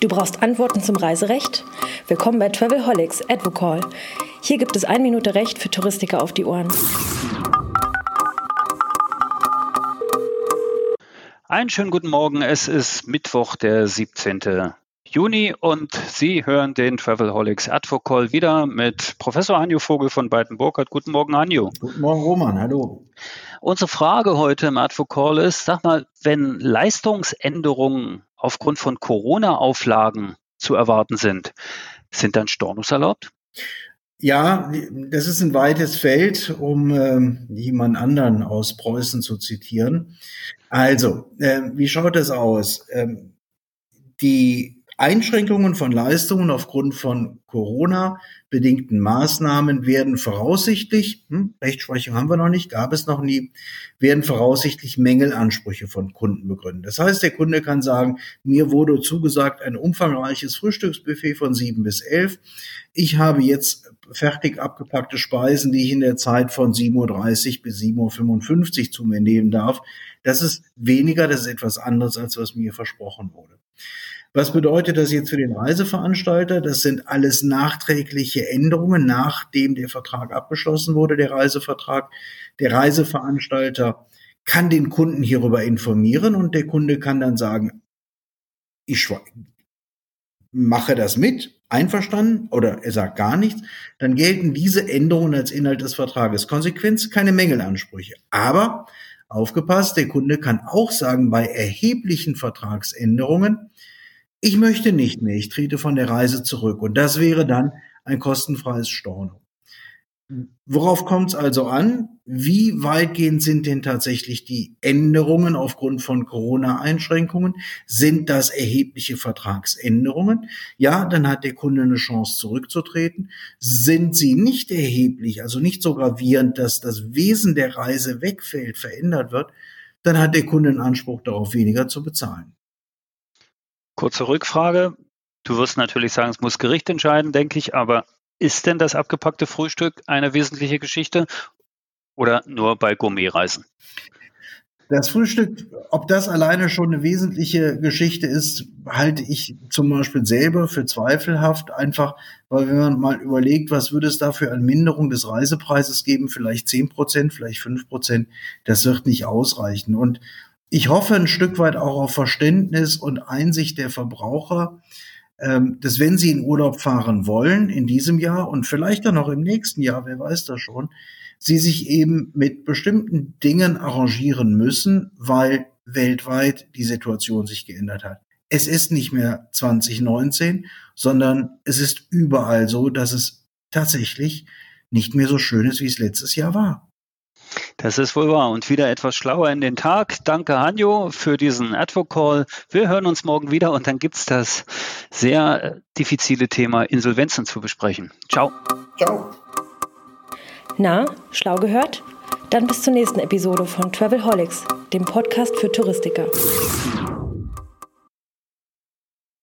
Du brauchst Antworten zum Reiserecht? Willkommen bei Travelholics Advocall. Hier gibt es ein Minute Recht für Touristiker auf die Ohren. Einen schönen guten Morgen. Es ist Mittwoch, der 17. Juni und Sie hören den Travelholics Advocall wieder mit Professor Anjo Vogel von Beiten-Burkhardt. Guten Morgen, Anjo. Guten Morgen, Roman. Hallo. Unsere Frage heute im Advocall ist, sag mal, wenn Leistungsänderungen aufgrund von Corona-Auflagen zu erwarten sind, sind dann Stornos erlaubt? Ja, das ist ein weites Feld, um äh, jemand anderen aus Preußen zu zitieren. Also, äh, wie schaut es aus? Ähm, die Einschränkungen von Leistungen aufgrund von Corona-bedingten Maßnahmen werden voraussichtlich, hm, Rechtsprechung haben wir noch nicht, gab es noch nie, werden voraussichtlich Mängelansprüche von Kunden begründet. Das heißt, der Kunde kann sagen, mir wurde zugesagt ein umfangreiches Frühstücksbuffet von sieben bis elf. Ich habe jetzt fertig abgepackte Speisen, die ich in der Zeit von 7.30 Uhr bis 7.55 Uhr zu mir nehmen darf. Das ist weniger, das ist etwas anderes, als was mir versprochen wurde. Was bedeutet das jetzt für den Reiseveranstalter? Das sind alles nachträgliche Änderungen, nachdem der Vertrag abgeschlossen wurde, der Reisevertrag. Der Reiseveranstalter kann den Kunden hierüber informieren und der Kunde kann dann sagen, ich mache das mit, einverstanden oder er sagt gar nichts, dann gelten diese Änderungen als Inhalt des Vertrages. Konsequenz keine Mängelansprüche. Aber aufgepasst, der Kunde kann auch sagen, bei erheblichen Vertragsänderungen, ich möchte nicht mehr, ich trete von der Reise zurück. Und das wäre dann ein kostenfreies Storno. Worauf kommt es also an? Wie weitgehend sind denn tatsächlich die Änderungen aufgrund von Corona-Einschränkungen? Sind das erhebliche Vertragsänderungen? Ja, dann hat der Kunde eine Chance zurückzutreten. Sind sie nicht erheblich, also nicht so gravierend, dass das Wesen der Reise wegfällt, verändert wird, dann hat der Kunde einen Anspruch darauf, weniger zu bezahlen. Kurze Rückfrage. Du wirst natürlich sagen, es muss Gericht entscheiden, denke ich, aber ist denn das abgepackte Frühstück eine wesentliche Geschichte oder nur bei Gourmetreisen? Das Frühstück, ob das alleine schon eine wesentliche Geschichte ist, halte ich zum Beispiel selber für zweifelhaft, einfach weil wenn man mal überlegt, was würde es da für eine Minderung des Reisepreises geben, vielleicht zehn Prozent, vielleicht fünf Prozent, das wird nicht ausreichen. Und ich hoffe ein Stück weit auch auf Verständnis und Einsicht der Verbraucher, ähm, dass wenn sie in Urlaub fahren wollen in diesem Jahr und vielleicht dann auch im nächsten Jahr, wer weiß das schon, sie sich eben mit bestimmten Dingen arrangieren müssen, weil weltweit die Situation sich geändert hat. Es ist nicht mehr 2019, sondern es ist überall so, dass es tatsächlich nicht mehr so schön ist, wie es letztes Jahr war. Das ist wohl wahr. Und wieder etwas schlauer in den Tag. Danke, Hanjo, für diesen Advocall. Wir hören uns morgen wieder und dann gibt es das sehr äh, diffizile Thema Insolvenzen zu besprechen. Ciao. Ciao. Na, schlau gehört? Dann bis zur nächsten Episode von Travelholics, dem Podcast für Touristiker.